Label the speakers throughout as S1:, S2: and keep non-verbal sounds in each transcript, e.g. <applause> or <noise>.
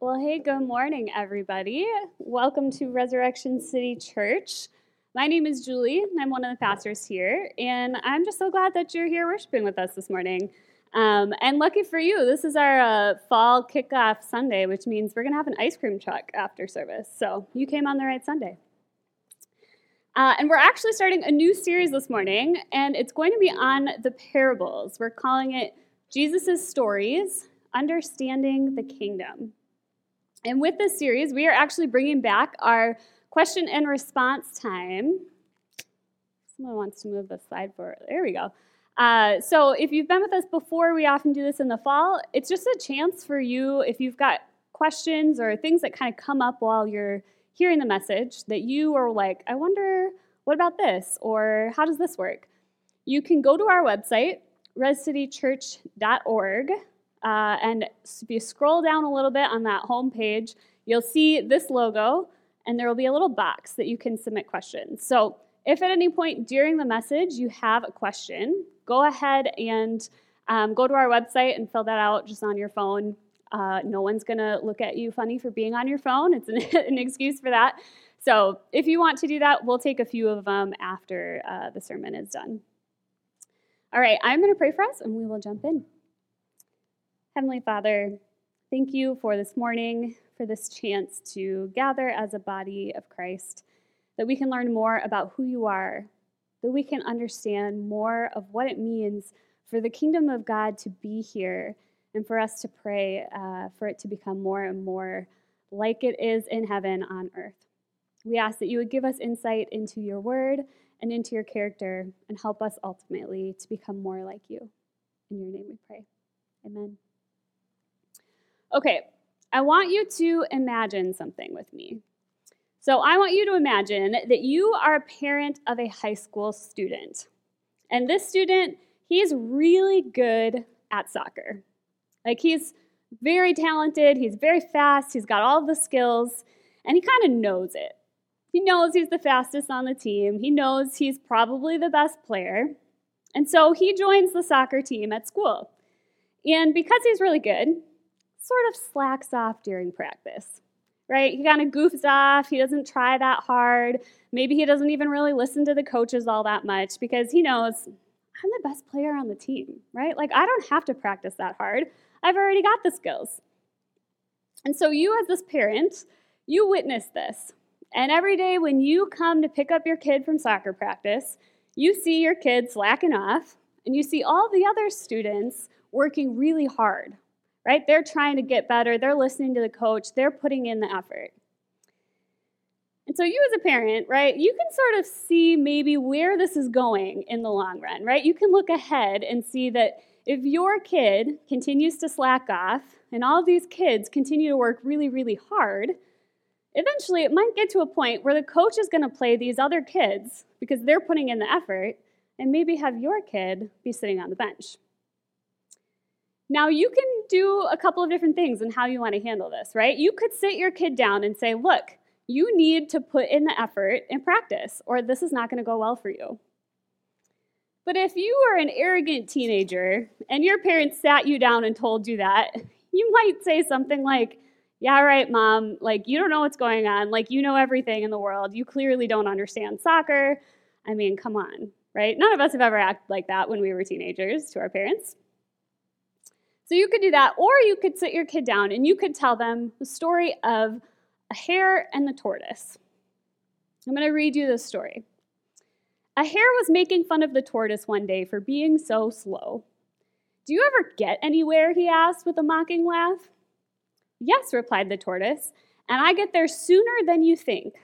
S1: Well, hey, good morning, everybody. Welcome to Resurrection City Church. My name is Julie, and I'm one of the pastors here, and I'm just so glad that you're here worshiping with us this morning. Um, and lucky for you, this is our uh, fall kickoff Sunday, which means we're going to have an ice cream truck after service. So you came on the right Sunday. Uh, and we're actually starting a new series this morning, and it's going to be on the parables. We're calling it Jesus' Stories Understanding the Kingdom. And with this series, we are actually bringing back our question and response time. Someone wants to move the slide forward. There we go. Uh, so if you've been with us before, we often do this in the fall. It's just a chance for you, if you've got questions or things that kind of come up while you're hearing the message, that you are like, I wonder, what about this? Or how does this work? You can go to our website, rescitychurch.org, uh, and if you scroll down a little bit on that home page, you'll see this logo, and there will be a little box that you can submit questions. So if at any point during the message you have a question, go ahead and um, go to our website and fill that out just on your phone. Uh, no one's going to look at you funny for being on your phone. It's an, <laughs> an, excuse for that. So if you want to do that, we'll take a few of them after uh, the sermon is done. All right, I'm going to pray for us and we will jump in. Heavenly Father, thank you for this morning, for this chance to gather as a body of Christ, that we can learn more about who you are, that we can understand more of what it means for the kingdom of God to be here, and for us to pray uh, for it to become more and more like it is in heaven on earth. We ask that you would give us insight into your word and into your character and help us ultimately to become more like you. In your name we pray. Amen. Okay, I want you to imagine something with me. So, I want you to imagine that you are a parent of a high school student. And this student, he's really good at soccer. Like, he's very talented, he's very fast, he's got all the skills, and he kind of knows it. He knows he's the fastest on the team, he knows he's probably the best player. And so he joins the soccer team at school. And because he's really good, sort of slacks off during practice, right? He kind of goofs off. He doesn't try that hard. Maybe he doesn't even really listen to the coaches all that much because he knows I'm the best player on the team, right? Like, I don't have to practice that hard. I've already got the skills. And so, you as this parent, you witness this. And every day when you come to pick up your kid from soccer practice, you see your kid slacking off, and you see all the other students working really hard right? They're trying to get better, they're listening to the coach, they're putting in the effort. And so, you as a parent, right, you can sort of see maybe where this is going in the long run, right? You can look ahead and see that if your kid continues to slack off and all these kids continue to work really, really hard, eventually it might get to a point where the coach is going to play these other kids because they're putting in the effort and maybe have your kid be sitting on the bench. Now, you can do a couple of different things in how you want to handle this, right? You could sit your kid down and say, look, you need to put in the effort and practice, or this is not going to go well for you. But if you are an arrogant teenager and your parents sat you down and told you that, you might say something like, yeah, right, mom, like you don't know what's going on. Like you know everything in the world. You clearly don't understand soccer. I mean, come on, right? None of us have ever acted like that when we were teenagers to our parents. So you could do that, or you could sit your kid down and you could tell them the story of a hare and the tortoise. I'm going to read you this story. A hare was making fun of the tortoise one day for being so slow. Do you ever get anywhere? he asked with a mocking laugh. Yes, replied the tortoise, and I get there sooner than you think.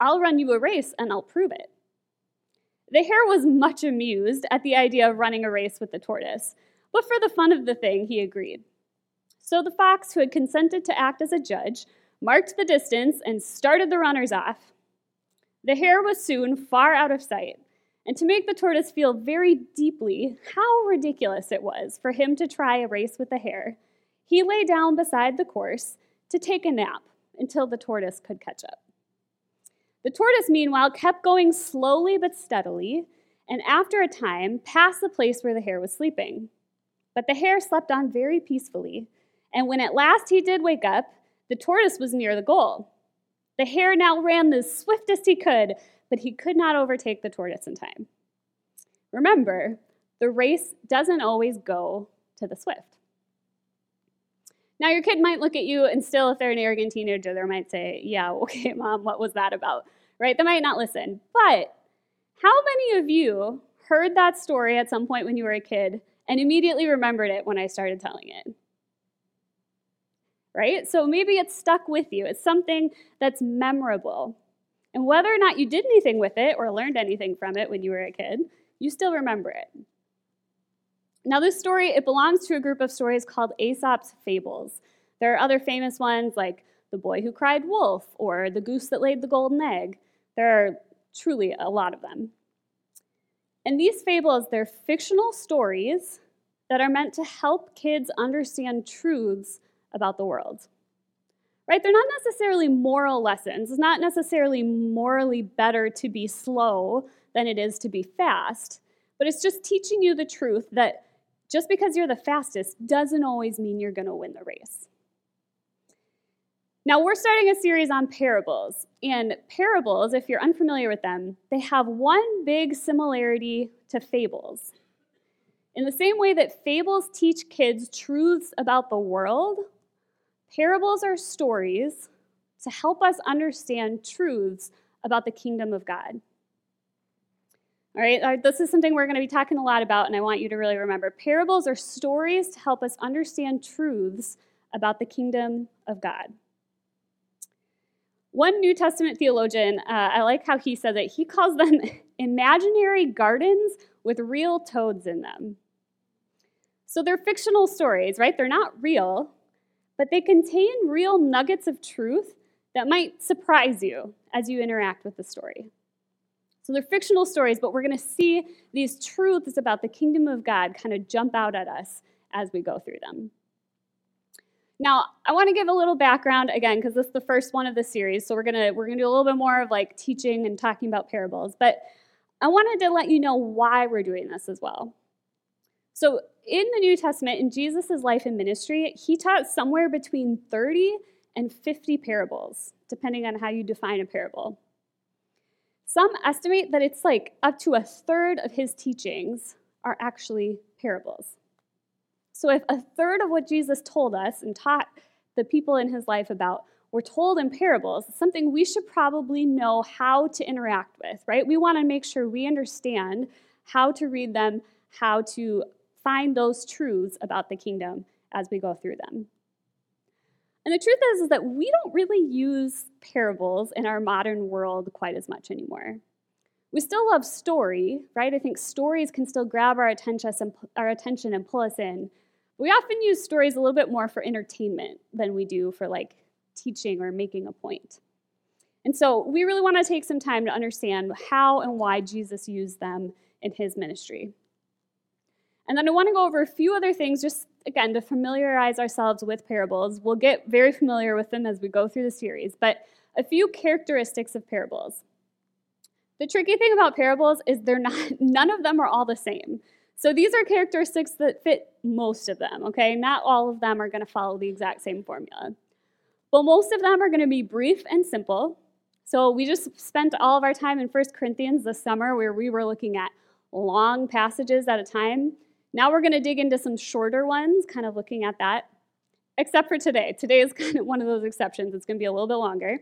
S1: I'll run you a race and I'll prove it. The hare was much amused at the idea of running a race with the tortoise, but for the fun of the thing, he agreed. So the fox, who had consented to act as a judge, marked the distance and started the runners off. The hare was soon far out of sight, and to make the tortoise feel very deeply how ridiculous it was for him to try a race with the hare, he lay down beside the course to take a nap until the tortoise could catch up. The tortoise, meanwhile, kept going slowly but steadily, and after a time passed the place where the hare was sleeping. But the hare slept on very peacefully, and when at last he did wake up, The tortoise was near the goal. The hare now ran the swiftest he could, but he could not overtake the tortoise in time. Remember, the race doesn't always go to the swift. Now, your kid might look at you, and still, if they're an arrogant teenager, they might say, Yeah, <laughs> okay, mom, what was that about? Right? They might not listen. But how many of you heard that story at some point when you were a kid and immediately remembered it when I started telling it? Right? So maybe it's stuck with you. It's something that's memorable. And whether or not you did anything with it or learned anything from it when you were a kid, you still remember it. Now, this story, it belongs to a group of stories called Aesop's Fables. There are other famous ones like The Boy Who Cried Wolf or The Goose That Laid the Golden Egg. There are truly a lot of them. And these fables, they're fictional stories that are meant to help kids understand truths about the world. Right? They're not necessarily moral lessons. It's not necessarily morally better to be slow than it is to be fast, but it's just teaching you the truth that just because you're the fastest doesn't always mean you're going to win the race. Now, we're starting a series on parables. And parables, if you're unfamiliar with them, they have one big similarity to fables. In the same way that fables teach kids truths about the world, parables are stories to help us understand truths about the kingdom of God. All right, this is something we're going to be talking a lot about, and I want you to really remember. Parables are stories to help us understand truths about the kingdom of God. One New Testament theologian, uh, I like how he says it, he calls them <laughs> imaginary gardens with real toads in them. So they're fictional stories, right? They're not real, but they contain real nuggets of truth that might surprise you as you interact with the story. So they're fictional stories, but we're going to see these truths about the kingdom of God kind of jump out at us as we go through them. Now, I want to give a little background again because this is the first one of the series, so we're to we're to do a little bit more of like teaching and talking about parables, but I wanted to let you know why we're doing this as well. So, in the New Testament, in Jesus' life and ministry, he taught somewhere between 30 and 50 parables, depending on how you define a parable. Some estimate that it's like up to a third of his teachings are actually parables. So, if a third of what Jesus told us and taught the people in his life about were told in parables, it's something we should probably know how to interact with, right? We want to make sure we understand how to read them, how to find those truths about the kingdom as we go through them. And the truth is, is that we don't really use parables in our modern world quite as much anymore. We still love story, right? I think stories can still grab our attention our attention and pull us in. We often use stories a little bit more for entertainment than we do for like teaching or making a point. And so we really want to take some time to understand how and why Jesus used them in his ministry. And then I want to go over a few other things just again, to familiarize ourselves with parables. We'll get very familiar with them as we go through the series, but a few characteristics of parables. The tricky thing about parables is they're not <laughs> none of them are all the same. So these are characteristics that fit most of them, okay? Not all of them are going to follow the exact same formula. But most of them are going to be brief and simple. So we just spent all of our time in 1 Corinthians this summer where we were looking at long passages at a time. Now we're going to dig into some shorter ones, kind of looking at that, except for today. Today is <laughs> kind of one of those exceptions. It's going to be a little bit longer.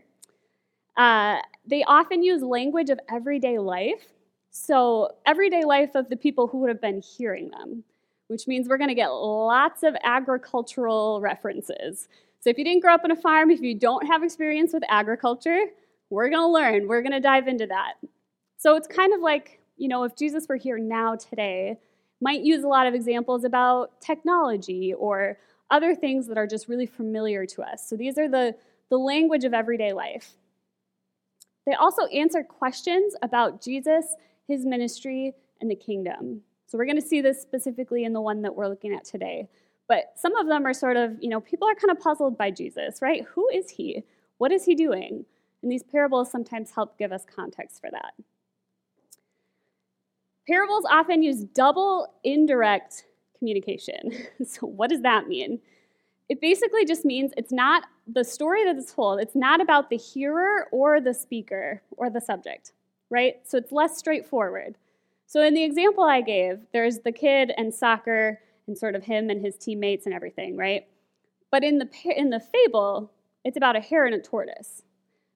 S1: Uh, they often use language of everyday life, so everyday life of the people who would have been hearing them, which means we're going to get lots of agricultural references. So if you didn't grow up on a farm, if you don't have experience with agriculture, we're going to learn. We're going to dive into that. So it's kind of like, you know, if Jesus were here now today, might use a lot of examples about technology or other things that are just really familiar to us. So these are the, the language of everyday life. They also answer questions about Jesus, his ministry, and the kingdom. So we're going to see this specifically in the one that we're looking at today. But some of them are sort of, you know, people are kind of puzzled by Jesus, right? Who is he? What is he doing? And these parables sometimes help give us context for that. Parables often use double indirect communication. <laughs> so, what does that mean? it basically just means it's not the story that is told, it's not about the hearer or the speaker or the subject, right? So it's less straightforward. So in the example I gave, there's the kid and soccer and sort of him and his teammates and everything, right? But in the in the fable, it's about a hare and a tortoise.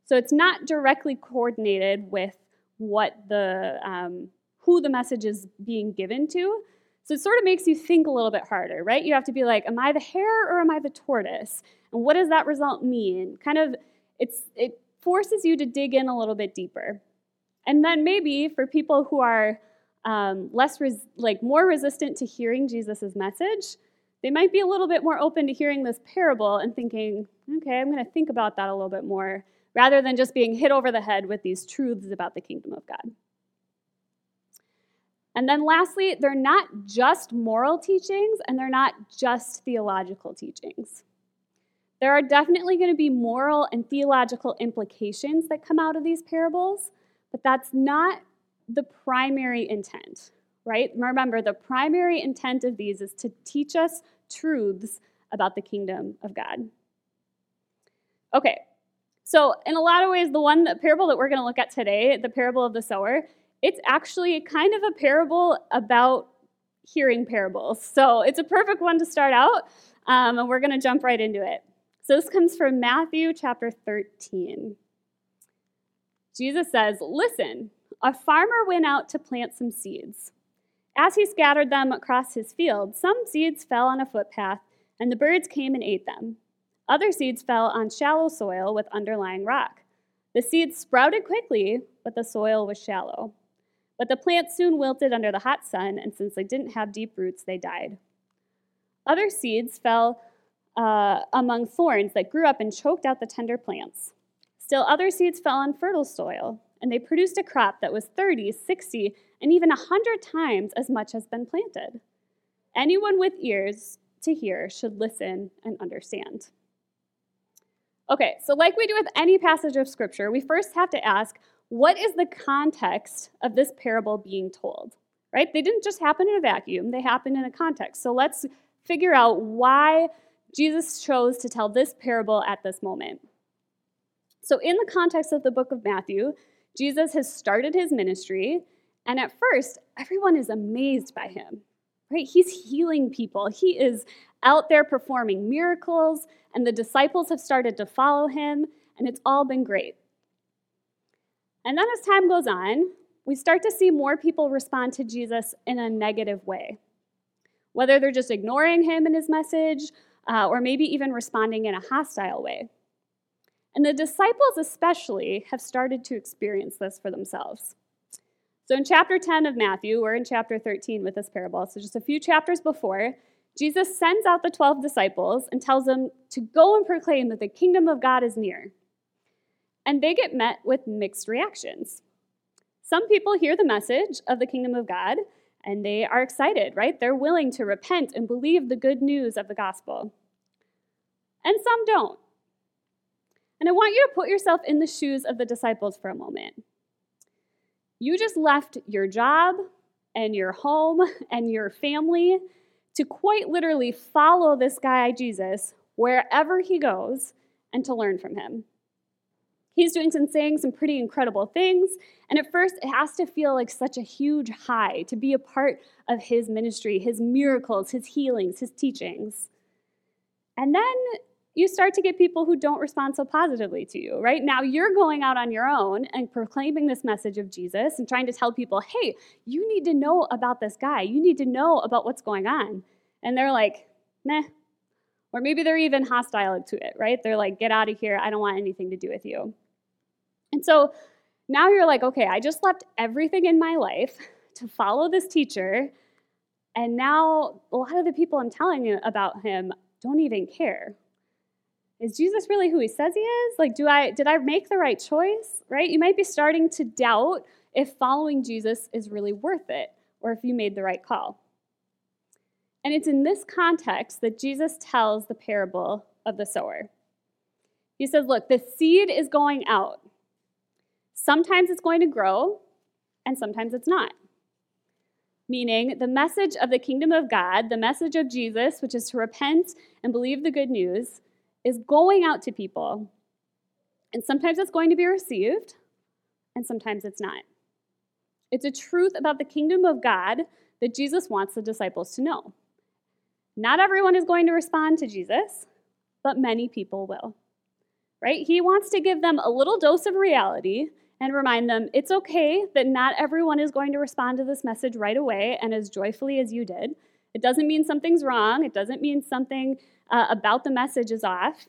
S1: So it's not directly coordinated with what the um, who the message is being given to. So it sort of makes you think a little bit harder, right? You have to be like, am I the hare or am I the tortoise? And what does that result mean? Kind of, it's it forces you to dig in a little bit deeper. And then maybe for people who are um, less res- like more resistant to hearing Jesus' message, they might be a little bit more open to hearing this parable and thinking, okay, I'm going to think about that a little bit more, rather than just being hit over the head with these truths about the kingdom of God. And then lastly, they're not just moral teachings and they're not just theological teachings. There are definitely going to be moral and theological implications that come out of these parables, but that's not the primary intent, right? Remember, the primary intent of these is to teach us truths about the kingdom of God. Okay, so in a lot of ways, the one the parable that we're going to look at today, the parable of the sower, it's actually kind of a parable about hearing parables. So it's a perfect one to start out, um, and we're going to jump right into it. So this comes from Matthew chapter 13. Jesus says, Listen, a farmer went out to plant some seeds. As he scattered them across his field, some seeds fell on a footpath, and the birds came and ate them. Other seeds fell on shallow soil with underlying rock. The seeds sprouted quickly, but the soil was shallow. But the plants soon wilted under the hot sun, and since they didn't have deep roots, they died. Other seeds fell uh, among thorns that grew up and choked out the tender plants. Still, other seeds fell on fertile soil, and they produced a crop that was 30, 60, and even 100 times as much as been planted. Anyone with ears to hear should listen and understand. Okay, so like we do with any passage of Scripture, we first have to ask what is the context of this parable being told? Right? They didn't just happen in a vacuum, they happened in a context. So let's figure out why Jesus chose to tell this parable at this moment. So, in the context of the book of Matthew, Jesus has started his ministry, and at first, everyone is amazed by him. Right? He's healing people. He is out there performing miracles, and the disciples have started to follow him, and it's all been great. And then as time goes on, we start to see more people respond to Jesus in a negative way. Whether they're just ignoring him and his message, uh, or maybe even responding in a hostile way. And the disciples, especially, have started to experience this for themselves. So, in chapter 10 of Matthew, we're in chapter 13 with this parable, so just a few chapters before, Jesus sends out the 12 disciples and tells them to go and proclaim that the kingdom of God is near and they get met with mixed reactions. Some people hear the message of the kingdom of God and they are excited, right? They're willing to repent and believe the good news of the gospel. And some don't. And I want you to put yourself in the shoes of the disciples for a moment. You just left your job and your home <laughs> and your family to quite literally follow this guy, Jesus, wherever he goes and to learn from him. He's doing some saying some pretty incredible things. And at first, it has to feel like such a huge high to be a part of his ministry, his miracles, his healings, his teachings. And then you start to get people who don't respond so positively to you, right? Now you're going out on your own and proclaiming this message of Jesus and trying to tell people, hey, you need to know about this guy. You need to know about what's going on. And they're like, meh. Or maybe they're even hostile to it, right? They're like, get out of here. I don't want anything to do with you. And so now you're like, okay, I just left everything in my life to follow this teacher. And now a lot of the people I'm telling you about him don't even care. Is Jesus really who he says he is? Like, do I did I make the right choice? Right? You might be starting to doubt if following Jesus is really worth it or if you made the right call. And it's in this context that Jesus tells the parable of the sower. He says, Look, the seed is going out. Sometimes it's going to grow, and sometimes it's not. meaning the message of the kingdom of God, the message of Jesus, which is to repent and believe the good news, is going out to people. And sometimes it's going to be received, and sometimes it's not. It's a truth about the kingdom of God that Jesus wants the disciples to know. Not everyone is going to respond to Jesus, but many people will. Right? He wants to give them a little dose of reality and remind them it's okay that not everyone is going to respond to this message right away and as joyfully as you did. It doesn't mean something's wrong, it doesn't mean something uh, about the message is off.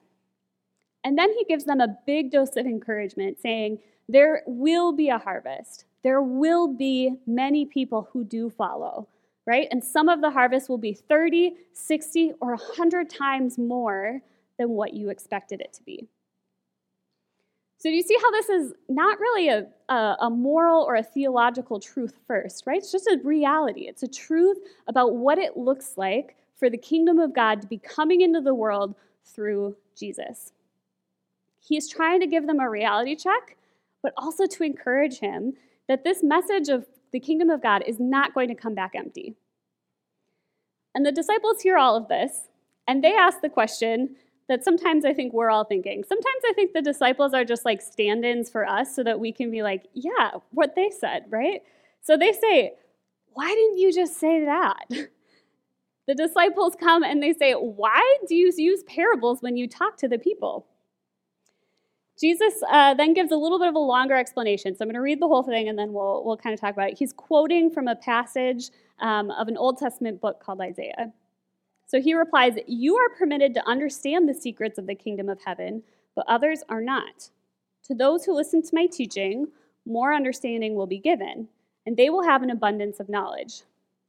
S1: And then he gives them a big dose of encouragement, saying, There will be a harvest. There will be many people who do follow, right? And some of the harvest will be 30, 60, or 100 times more than what you expected it to be. So, do you see how this is not really a, a, a, moral or a theological truth first, right? It's just a reality. It's a truth about what it looks like for the kingdom of God to be coming into the world through Jesus. He's trying to give them a reality check, but also to encourage him that this message of the kingdom of God is not going to come back empty. And the disciples hear all of this, and they ask the question that sometimes I think we're all thinking. Sometimes I think the disciples are just like stand ins for us so that we can be like, yeah, what they said, right? So they say, why didn't you just say that? <laughs> The disciples come and they say, Why do you use parables when you talk to the people? Jesus uh, then gives a little bit of a longer explanation. So I'm going to read the whole thing and then we'll, we'll kind of talk about it. He's quoting from a passage um, of an Old Testament book called Isaiah. So he replies, You are permitted to understand the secrets of the kingdom of heaven, but others are not. To those who listen to my teaching, more understanding will be given, and they will have an abundance of knowledge.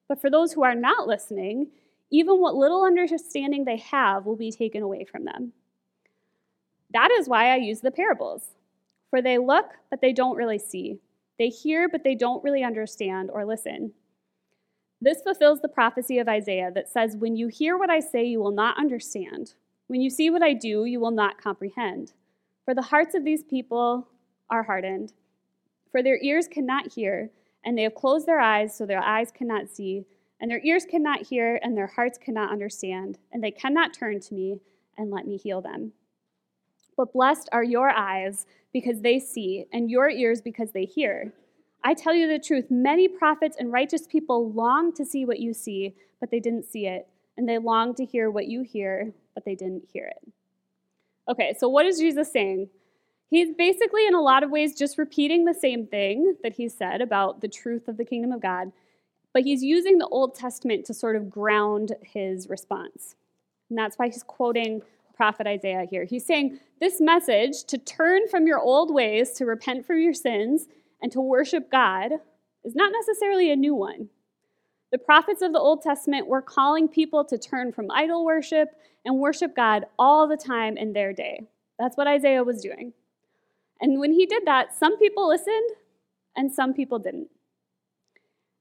S1: But for those who are not listening, even what little understanding they have will be taken away from them. That is why I use the parables. For they look, but they don't really see. They hear, but they don't really understand or listen. This fulfills the prophecy of Isaiah that says, When you hear what I say, you will not understand. When you see what I do, you will not comprehend. For the hearts of these people are hardened. For their ears cannot hear, and they have closed their eyes so their eyes cannot see, and their ears cannot hear, and their hearts cannot understand, and they cannot turn to me and let me heal them. But blessed are your eyes because they see, and your ears because they hear. I tell you the truth, many prophets and righteous people long to see what you see, but they didn't see it. And they long to hear what you hear, but they didn't hear it. Okay, so what is Jesus saying? He's basically, in a lot of ways, just repeating the same thing that he said about the truth of the kingdom of God, but he's using the Old Testament to sort of ground his response. And that's why he's quoting prophet Isaiah here. He's saying, This message to turn from your old ways, to repent from your sins, and to worship God is not necessarily a new one. The prophets of the Old Testament were calling people to turn from idol worship and worship God all the time in their day. That's what Isaiah was doing. And when he did that, some people listened and some people didn't.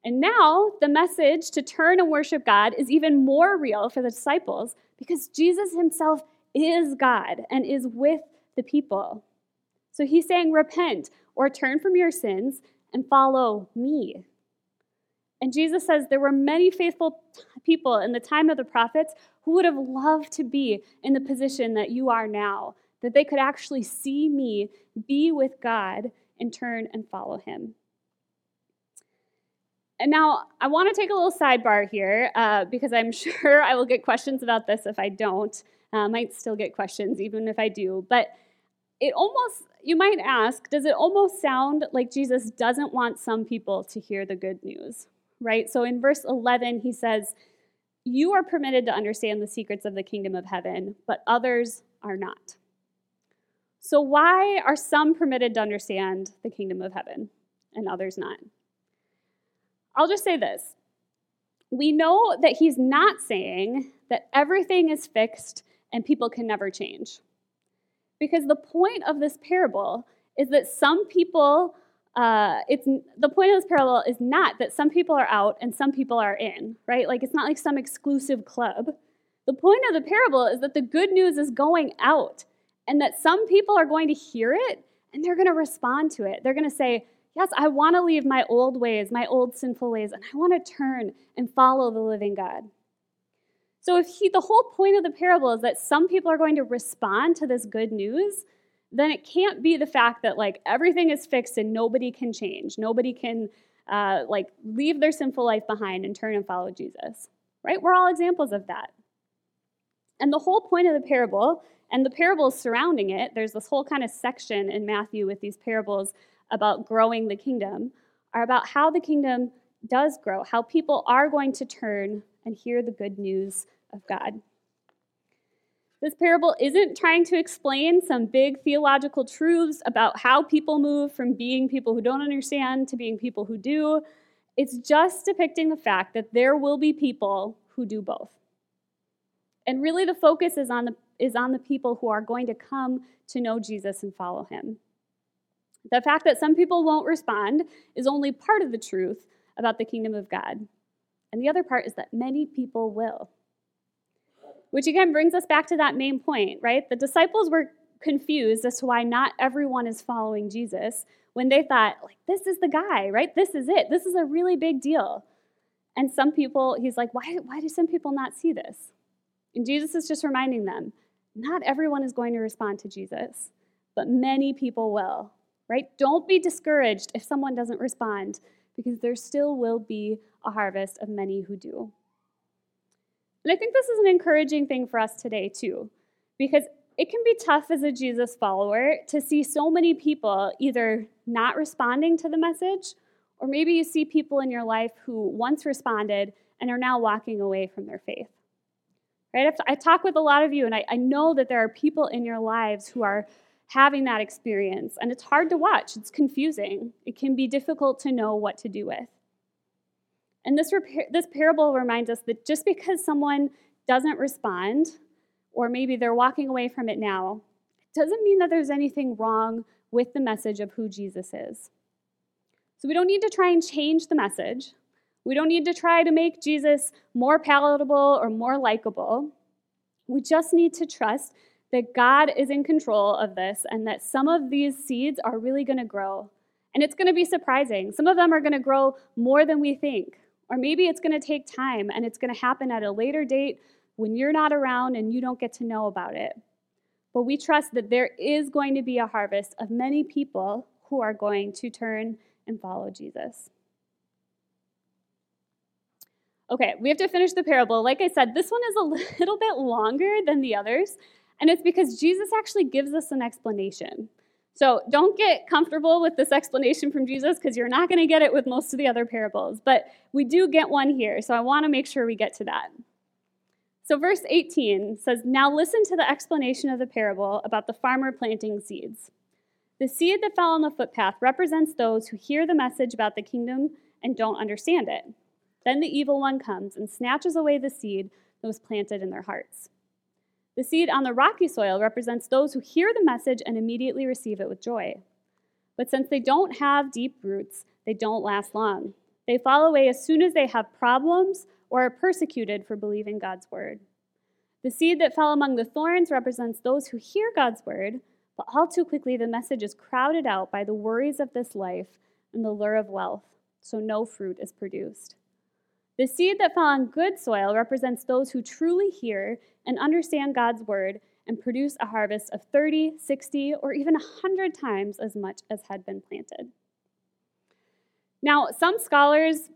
S1: And now the message to turn and worship God is even more real for the disciples because Jesus himself is God and is with the people. So he's saying, Repent, or turn from your sins and follow me. And Jesus says there were many faithful people in the time of the prophets who would have loved to be in the position that you are now, that they could actually see me, be with God, and turn and follow him. And now I want to take a little sidebar here uh, because I'm <laughs> sure I will get questions about this if I don't. Uh, I might still get questions even if I do. But it almost, you might ask, does it almost sound like Jesus doesn't want some people to hear the good news, right? So in verse 11, he says, You are permitted to understand the secrets of the kingdom of heaven, but others are not. So, why are some permitted to understand the kingdom of heaven and others not? I'll just say this. We know that he's not saying that everything is fixed and people can never change. Because the point of this parable is that some people, uh, it's the point of this parable is not that some people are out and some people are in, right? Like it's not like some exclusive club. The point of the parable is that the good news is going out and that some people are going to hear it and they're going to respond to it. They're going to say, Yes, I want to leave my old ways, my old sinful ways, and I want to turn and follow the living God. So, if he, the whole point of the parable is that some people are going to respond to this good news, then it can't be the fact that like everything is fixed and nobody can change. Nobody can uh, like leave their sinful life behind and turn and follow Jesus, right? We're all examples of that. And the whole point of the parable and the parables surrounding it, there's this whole kind of section in Matthew with these parables about growing the kingdom, are about how the kingdom does grow, how people are going to turn and hear the good news of God. This parable isn't trying to explain some big theological truths about how people move from being people who don't understand to being people who do. It's just depicting the fact that there will be people who do both. And really the focus is on the is on the people who are going to come to know Jesus and follow him. The fact that some people won't respond is only part of the truth about the kingdom of God. And the other part is that many people will. Which again brings us back to that main point, right? The disciples were confused as to why not everyone is following Jesus when they thought, like, this is the guy, right? This is it. This is a really big deal. And some people, he's like, why, why do some people not see this? And Jesus is just reminding them, not everyone is going to respond to Jesus, but many people will, right? Don't be discouraged if someone doesn't respond, because there still will be a harvest of many who do. And I think this is an encouraging thing for us today, too, because it can be tough as a Jesus follower to see so many people either not responding to the message, or maybe you see people in your life who once responded and are now walking away from their faith. Right? I talk with a lot of you, and I, I know that there are people in your lives who are having that experience, and it's hard to watch. It's confusing. It can be difficult to know what to do with. And this, this parable reminds us that just because someone doesn't respond, or maybe they're walking away from it now, doesn't mean that there's anything wrong with the message of who Jesus is. So we don't need to try and change the message. We don't need to try to make Jesus more palatable or more likable. We just need to trust that God is in control of this and that some of these seeds are really going to grow. And it's going to be surprising. Some of them are going to grow more than we think. Or maybe it's going to take time and it's going to happen at a later date when you're not around and you don't get to know about it. But we trust that there is going to be a harvest of many people who are going to turn and follow Jesus. Okay, we have to finish the parable. Like I said, this one is a <laughs> little bit longer than the others, and it's because Jesus actually gives us an explanation. So don't get comfortable with this explanation from Jesus because you're not going to get it with most of the other parables. But we do get one here, so I want to make sure we get to that. So, verse 18 says, Now listen to the explanation of the parable about the farmer planting seeds. The seed that fell on the footpath represents those who hear the message about the kingdom and don't understand it. Then the evil one comes and snatches away the seed that was planted in their hearts. The seed on the rocky soil represents those who hear the message and immediately receive it with joy. But since they don't have deep roots, they don't last long. They fall away as soon as they have problems or are persecuted for believing God's word. The seed that fell among the thorns represents those who hear God's word, but all too quickly the message is crowded out by the worries of this life and the lure of wealth, so no fruit is produced. The seed that fell on good soil represents those who truly hear and understand God's word and produce a harvest of 30, 60, or even 100 times as much as had been planted. Now, some scholars,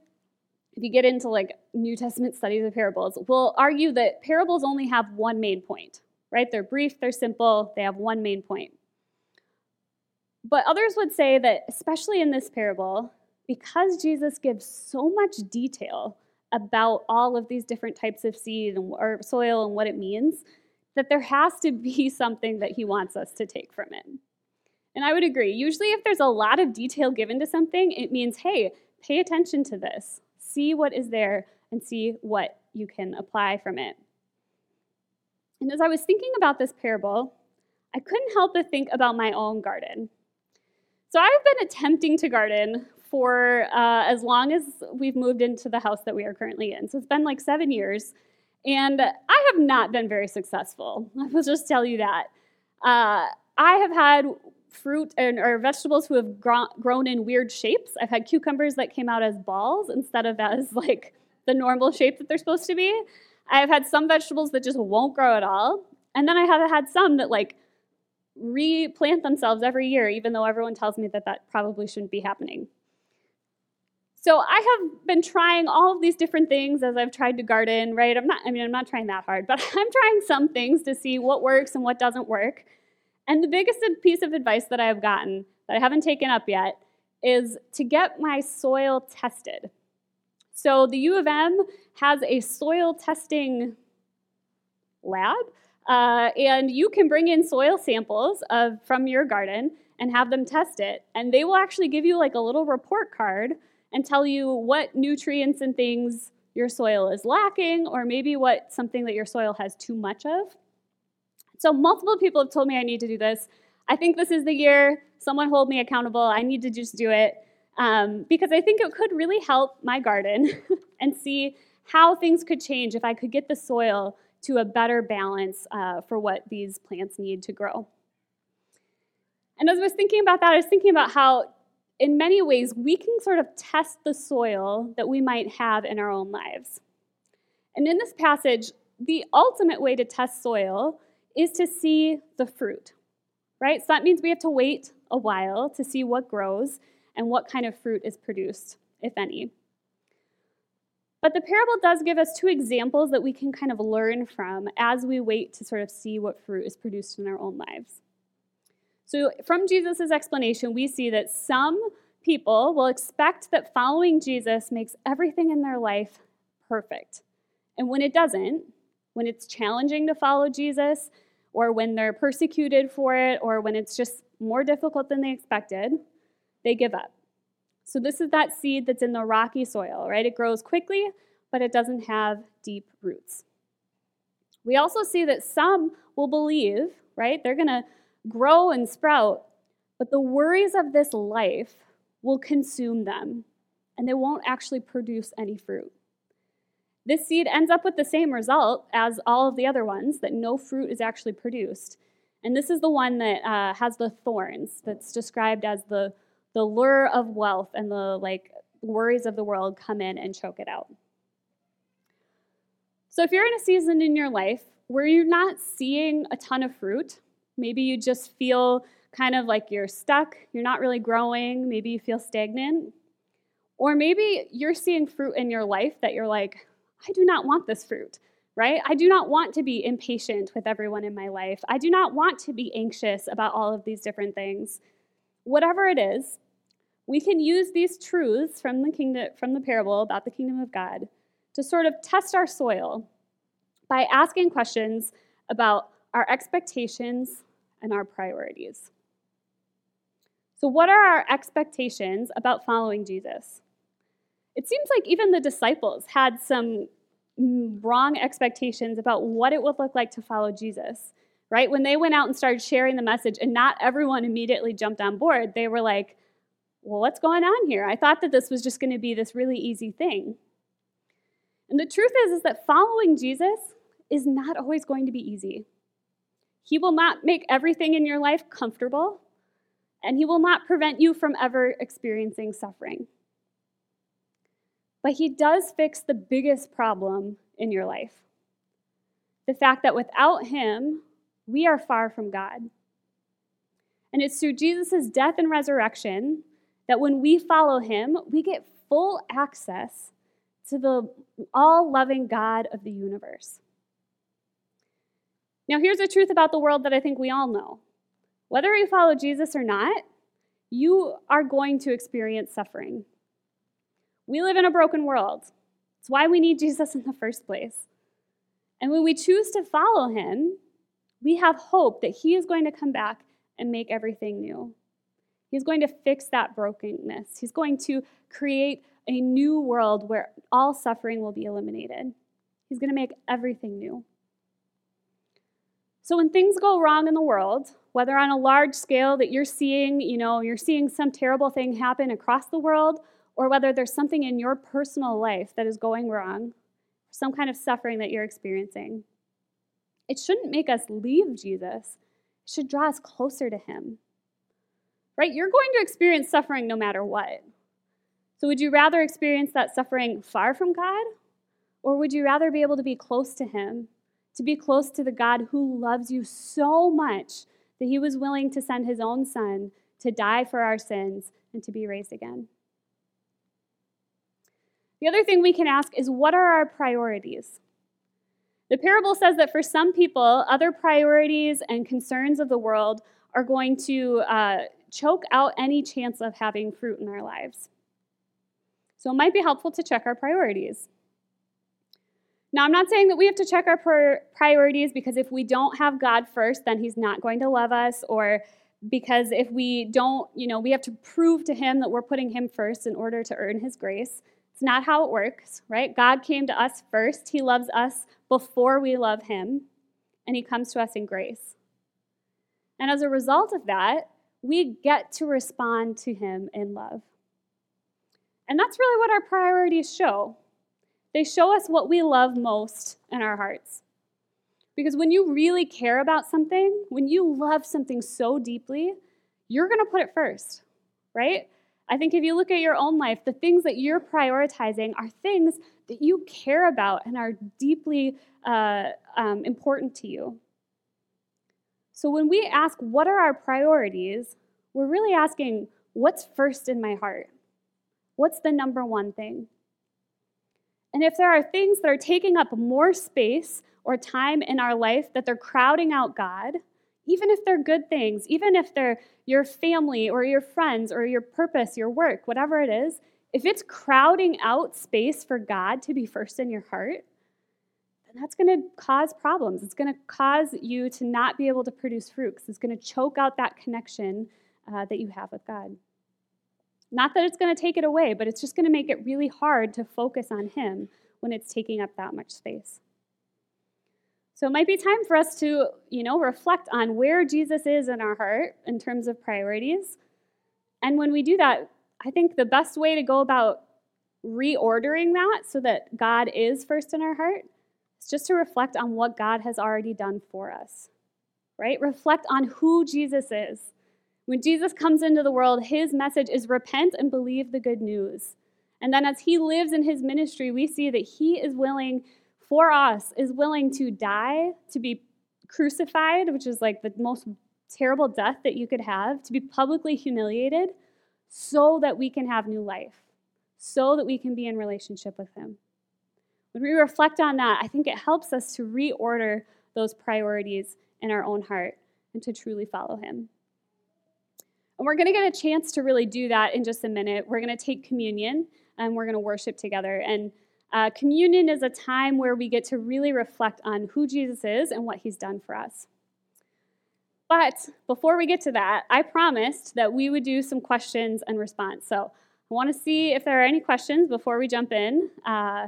S1: if you get into like New Testament studies of parables, will argue that parables only have one main point, right? They're brief, they're simple, they have one main point. But others would say that, especially in this parable, because Jesus gives so much detail about all of these different types of seed and, or soil and what it means, that there has to be <laughs> something that he wants us to take from it. And I would agree. Usually, if there's a lot of detail given to something, it means, hey, pay attention to this, see what is there, and see what you can apply from it. And as I was thinking about this parable, I couldn't help but think about my own garden. So I've been attempting to garden for uh, as long as we've moved into the house that we are currently in. So it's been like seven years. And I have not been very successful. I will just tell you that. Uh, I have had fruit and, or vegetables who have grown in weird shapes. I've had cucumbers that came out as balls instead of as <laughs> like the normal shape that they're supposed to be. I've had some vegetables that just won't grow at all. And then I have had some that like replant themselves every year, even though everyone tells me that that probably shouldn't be happening. So I have been trying all of these different things as I've tried to garden, right? I'm not, I mean, I'm not trying that hard, <laughs> but I'm trying some things to see what works and what doesn't work. And the biggest piece of advice that I have gotten that I haven't taken up yet is to get my soil tested. So the U of M has a soil testing lab, uh, and you can bring in soil samples of, from your garden and have them test it. And they will actually give you like a little report card and tell you what nutrients and things your soil is lacking, or maybe what something that your soil has too much of. So, multiple people have told me I need to do this. I think this is the year. Someone hold me accountable. I need to just do it um, because I think it could really help my garden <laughs> and see how things could change if I could get the soil to a better balance uh, for what these plants need to grow. And as I was thinking about that, I was thinking about how, in many ways, we can sort of test the soil that we might have in our own lives. And in this passage, the ultimate way to test soil is to see the fruit, right? So that means we have to wait a while to see what grows and what kind of fruit is produced, if any. But the parable does give us two examples that we can kind of learn from as we wait to sort of see what fruit is produced in our own lives. So, from Jesus' explanation, we see that some people will expect that following Jesus makes everything in their life perfect. And when it doesn't, when it's challenging to follow Jesus, or when they're persecuted for it, or when it's just more difficult than they expected, they give up. So, this is that seed that's in the rocky soil, right? It grows quickly, but it doesn't have deep roots. We also see that some will believe, right? They're going to grow and sprout, but the worries of this life will consume them, and they won't actually produce any fruit. This seed ends up with the same result as all of the other ones that no fruit is actually produced. And this is the one that uh, has the thorns, that's described as the the lure of wealth and the like worries of the world come in and choke it out. So if you're in a season in your life where you're not seeing a ton of fruit, maybe you just feel kind of like you're stuck, you're not really growing, maybe you feel stagnant, or maybe you're seeing fruit in your life that you're like, I do not want this fruit, right? I do not want to be impatient with everyone in my life. I do not want to be anxious about all of these different things whatever it is, we can use these truths from the kingdom from the parable about the kingdom of God to sort of test our soil by asking questions about our expectations and our priorities. So, what are our expectations about following Jesus? It seems like even the disciples had some mm, wrong expectations about what it would look like to follow Jesus right? When they went out and started sharing the message, and not everyone immediately jumped on board, they were like, well, what's going on here? I thought that this was just going to be this really easy thing. And the truth is, is that following Jesus is not always going to be easy. He will not make everything in your life comfortable, and He will not prevent you from ever experiencing suffering. But He does fix the biggest problem in your life the fact that without Him, we are far from God. And it's through Jesus' death and resurrection that when we follow him, we get full access to the all loving God of the universe. Now, here's the truth about the world that I think we all know whether you follow Jesus or not, you are going to experience suffering. We live in a broken world. It's why we need Jesus in the first place. And when we choose to follow him, we have hope that He is going to come back and make everything new. He's going to fix that brokenness. He's going to create a new world where all suffering will be eliminated. He's going to make everything new. So when things go wrong in the world, whether on a large scale that you're seeing, you know, you're seeing some terrible thing happen across the world, or whether there's something in your personal life that is going wrong, some kind of suffering that you're experiencing, it shouldn't make us leave Jesus, it should draw us closer to him. right? You're going to experience suffering no matter what. So, would you rather experience that suffering far from God? Or would you rather be able to be close to Him, to be close to the God who loves you so much that He was willing to send His own Son to die for our sins and to be raised again? The other thing we can ask is what are our priorities? The parable says that for some people, other priorities and concerns of the world are going to uh, choke out any chance of having fruit in our lives. So it might be helpful to check our priorities. Now, I'm not saying that we have to check our priorities because if we don't have God first, then He's not going to love us, or because if we don't, you know, we have to prove to Him that we're putting Him first in order to earn His grace. It's not how it works, right? God came to us first. He loves us before we love Him, and He comes to us in grace. And as a result of that, we get to respond to Him in love. And that's really what our priorities show. They show us what we love most in our hearts. Because when you really care about something, when you love something so deeply, you're going to put it first, right? I think if you look at your own life, the things that you're prioritizing are things that you care about and are deeply uh, um, important to you. So when we ask, what are our priorities, we're really asking, what's first in my heart? What's the number one thing? And if there are things that are taking up more space or time in our life that they're crowding out God, even if they're good things, even if they're your family or your friends or your purpose, your work, whatever it is, if it's crowding out space for God to be first in your heart, then that's going to cause problems. It's going to cause you to not be able to produce fruit because it's going to choke out that connection uh, that you have with God. Not that it's going to take it away, but it's just going to make it really hard to focus on Him when it's taking up that much space. So it might be time for us to, you know, reflect on where Jesus is in our heart in terms of priorities. And when we do that, I think the best way to go about reordering that so that God is first in our heart is just to reflect on what God has already done for us. Right? Reflect on who Jesus is. When Jesus comes into the world, his message is repent and believe the good news. And then as he lives in his ministry, we see that he is willing for us is willing to die, to be crucified, which is like the most terrible death that you could have, to be publicly humiliated, so that we can have new life, so that we can be in relationship with Him. When we reflect on that, I think it helps us to reorder those priorities in our own heart and to truly follow Him. And we're going to get a chance to really do that in just a minute. We're going to take communion and we're going to worship together. And uh, communion is a time where we get to really reflect on who Jesus is and what he's done for us. But before we get to that, I promised that we would do some questions and response. So I want to see if there are any questions before we jump in. Uh,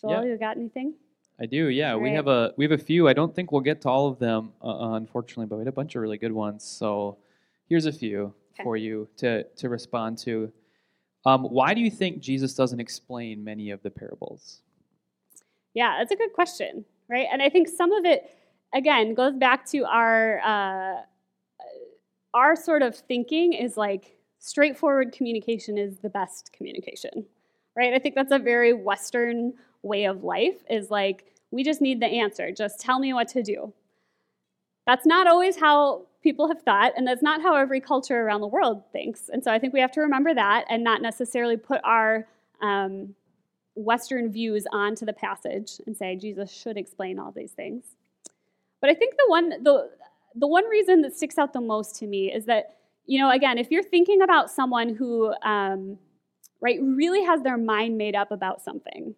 S1: Joel, yeah. you got anything?
S2: I do. Yeah, we have a we have a few. I don't think we'll get to all of them, uh, unfortunately, but we had a bunch of really good ones. So here's a few okay. for you to to respond to. Um, why do you think Jesus doesn't explain many of the parables?
S1: Yeah, that's a good question, right? And I think some of it, again, goes back to our uh, our sort of thinking is like straightforward communication is the best communication, right? I think that's a very Western way of life. Is like we just need the answer. Just tell me what to do. That's not always how people have thought, and that's not how every culture around the world thinks. And so I think we have to remember that and not necessarily put our um, Western views onto the passage and say Jesus should explain all these things. But I think the one the the one reason that sticks out the most to me is that you know again if you're thinking about someone who um, right really has their mind made up about something,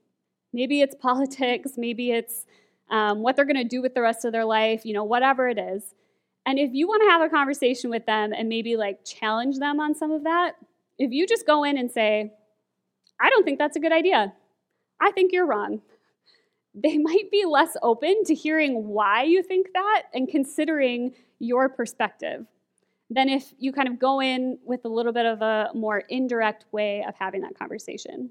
S1: maybe it's politics, maybe it's um, what they're going to do with the rest of their life, you know, whatever it is and if you want to have a conversation with them and maybe like challenge them on some of that, if you just go in and say, I don't think that's a good idea, I think you're wrong, they might be less open to hearing why you think that and considering your perspective than if you kind of go in with a little bit of a more indirect way of having that conversation.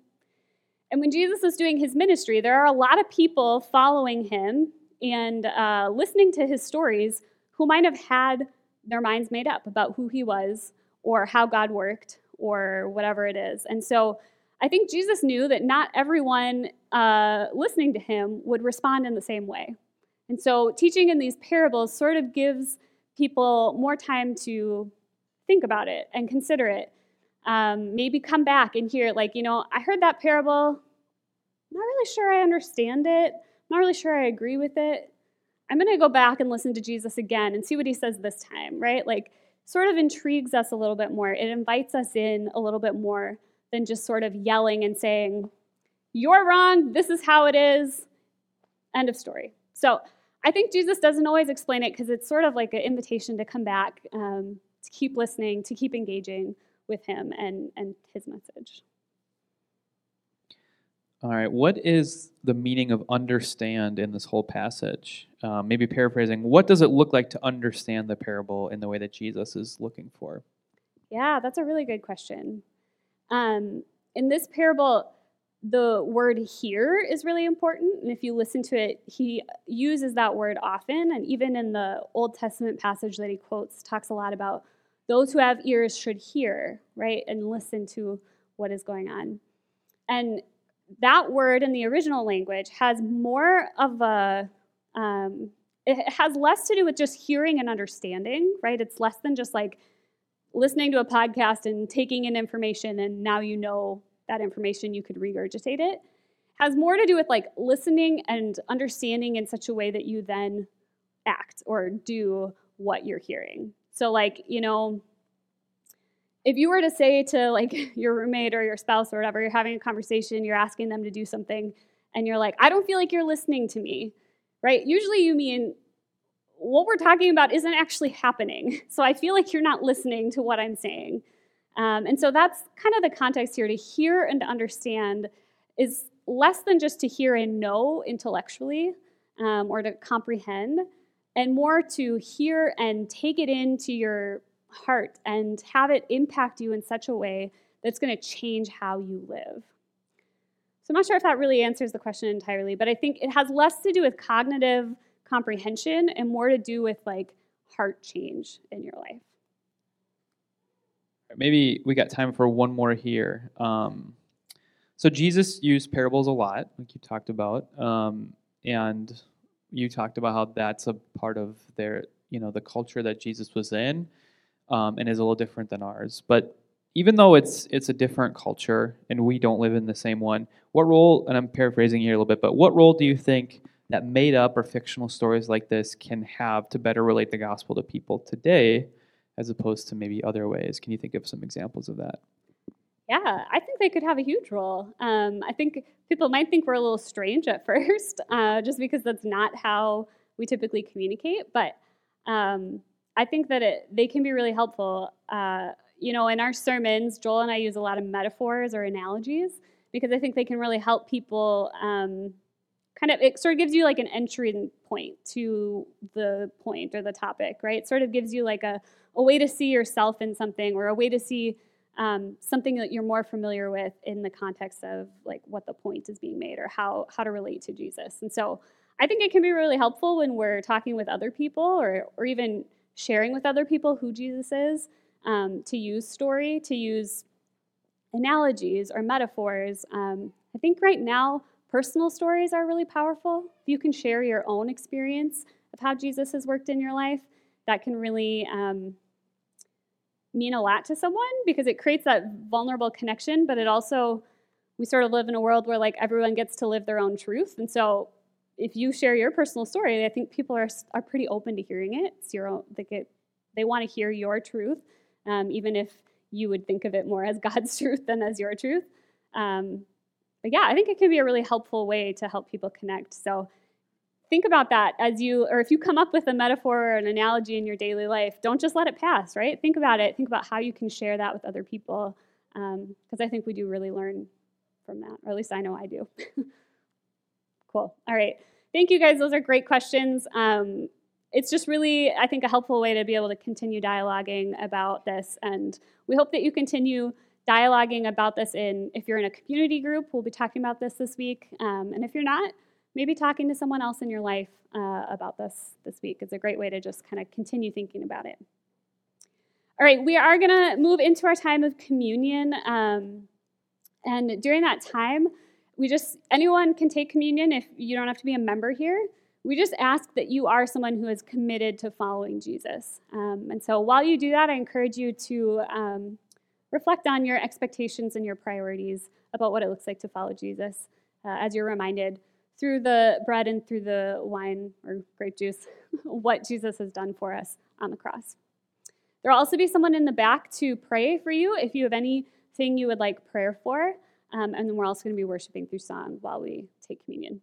S1: And when Jesus was doing his ministry, there are a lot of people following him and uh, listening to his stories who might have had their minds made up about who he was or how God worked or whatever it is. And so I think Jesus knew that not everyone uh, listening to him would respond in the same way. And so teaching in these parables sort of gives people more time to think about it and consider it. Um, maybe come back and hear, like, you know, I heard that parable. I'm Not really sure I understand it. I'm Not really sure I agree with it. I'm going to go back and listen to Jesus again and see what he says this time, right? Like, sort of intrigues us a little bit more. It invites us in a little bit more than just sort of yelling and saying, You're wrong. This is how it is. End of story. So I think Jesus doesn't always explain it because it's sort of like an invitation to come back, um, to keep listening, to keep engaging with him and, and his message.
S2: All right, what is the meaning of understand in this whole passage? Um, maybe paraphrasing, what does it look like to understand the parable in the way that Jesus is looking for?
S1: Yeah, that's a really good question. Um, in this parable, the word hear is really important. And if you listen to it, he uses that word often. And even in the Old Testament passage that he quotes, talks a lot about those who have ears should hear, right? And listen to what is going on. And that word in the original language has more of a, um, it has less to do with just hearing and understanding, right? It's less than just like listening to a podcast and taking in information and now you know that information, you could regurgitate it, has more to do with like listening and understanding in such a way that you then act or do what you're hearing. So, like, you know, if you were to say to like <laughs> your roommate or your spouse or whatever, you're having a conversation, you're asking them to do something, and you're like, I don't feel like you're listening to me, right? Usually you mean, what we're talking about isn't actually happening. <laughs> So I feel like you're not listening to what I'm saying. Um, and so that's kind of the context here to hear and to understand is less than just to hear and know intellectually um, or to comprehend, and more to hear and take it into your heart and have it impact you in such a way that's going to change how you live. So I'm not sure if that really answers the question entirely, but I think it has less to do with cognitive comprehension and more to do with like heart change in your life
S2: maybe we got time for one more here. Um, so Jesus used parables a lot, like you talked about, um, and you talked about how that's a part of their, you know, the culture that Jesus was in, um, and is a little different than ours. But even though it's it's a different culture and we don't live in the same one, what role? And I'm paraphrasing here a little bit, but what role do you think that made up or fictional stories like this can have to better relate the gospel to people today? as opposed to maybe other ways. Can you think of some examples of that?
S1: Yeah, I think they could have a huge role. Um, I think people might think we're a little strange at <laughs> first, uh, just because that's not how we typically communicate. But um, I think that it, they can be really helpful. Uh, you know, in our sermons, Joel and I use a lot of metaphors or analogies because I think they can really help people. Um, kind of, it sort of gives you like an entry point to the point or the topic, right? It sort of gives you like a a way to see yourself in something or a way to see um, something that you're more familiar with in the context of like what the point is being made or how how to relate to Jesus. And so I think it can be really helpful when we're talking with other people or or even sharing with other people who Jesus is um, to use story, to use analogies or metaphors. Um, I think right now personal stories are really powerful. If you can share your own experience of how Jesus has worked in your life, that can really um, mean a lot to someone because it creates that vulnerable connection, but it also, we sort of live in a world where like everyone gets to live their own truth. And so if you share your personal story, I think people are, are pretty open to hearing it. It's your own, they, get, they want to hear your truth, um, even if you would think of it more as <laughs> God's truth than as your truth. Um, but yeah, I think it can be a really helpful way to help people connect. So think about that as you, or if you come up with a metaphor or an analogy in your daily life, don't just let it pass, right? Think about it. Think about how you can share that with other people, because um, I think we do really learn from that, or at least I know I do. <laughs> cool. All right. Thank you guys. Those are great questions. Um, it's just really, I think, a helpful way to be able to continue dialoguing about this. And we hope that you continue dialoguing about this in, if you're in a community group, we'll be talking about this this week. Um, and if you're not, maybe talking to someone else in your life uh, about this this week is a great way to just kind of continue thinking about it. All right, we are going to move into our time of communion. Um, and during that time, we just, anyone can take communion if you don't have to be a member here. We just ask that you are someone who is committed to following Jesus. Um, and so while you do that, I encourage you to um, reflect on your expectations and your priorities about what it looks like to follow Jesus uh, as you're reminded through the bread and through the wine or grape juice <laughs> what Jesus has done for us on the cross. There will also be someone in the back to pray for you if you have anything you would like prayer for. Um, and then we're also going to be worshiping through song while we take communion.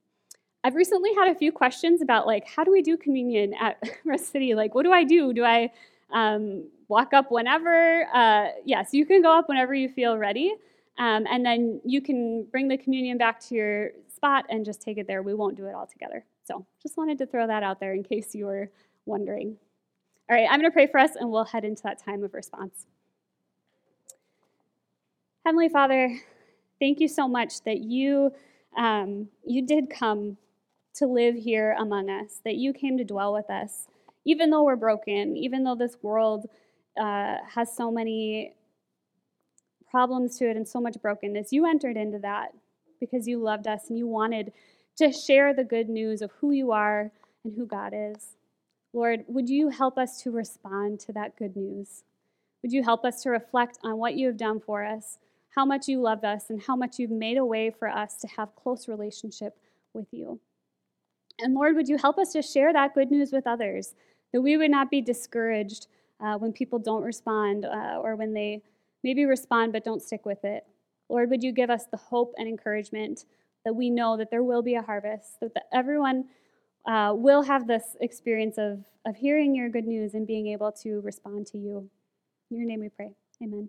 S1: I've recently had a few questions about like how do we do communion at <laughs> Rest City? Like, what do I do? Do I um, walk up whenever? Uh, yes, you can go up whenever you feel ready, um, and then you can bring the communion back to your spot and just take it there. We won't do it all together. So, just wanted to throw that out there in case you were wondering. All right, I'm going to pray for us, and we'll head into that time of response. Heavenly Father, thank you so much that you um, you did come to live here among us, that you came to dwell with us, even though we're broken, even though this world uh, has so many problems to it and so much brokenness. You entered into that because you loved us and you wanted to share the good news of who you are and who God is. Lord, would you help us to respond to that good news? Would you help us to reflect on what you have done for us, how much you love us, and how much you've made a way for us to have close relationship with you? And Lord, would you help us to share that good news with others, that we would not be discouraged uh, when people don't respond uh, or when they maybe respond but don't stick with it. Lord, would you give us the hope and encouragement that we know that there will be a harvest, that the, everyone uh, will have this experience of, of hearing your good news and being able to respond to you. In your name we pray. Amen.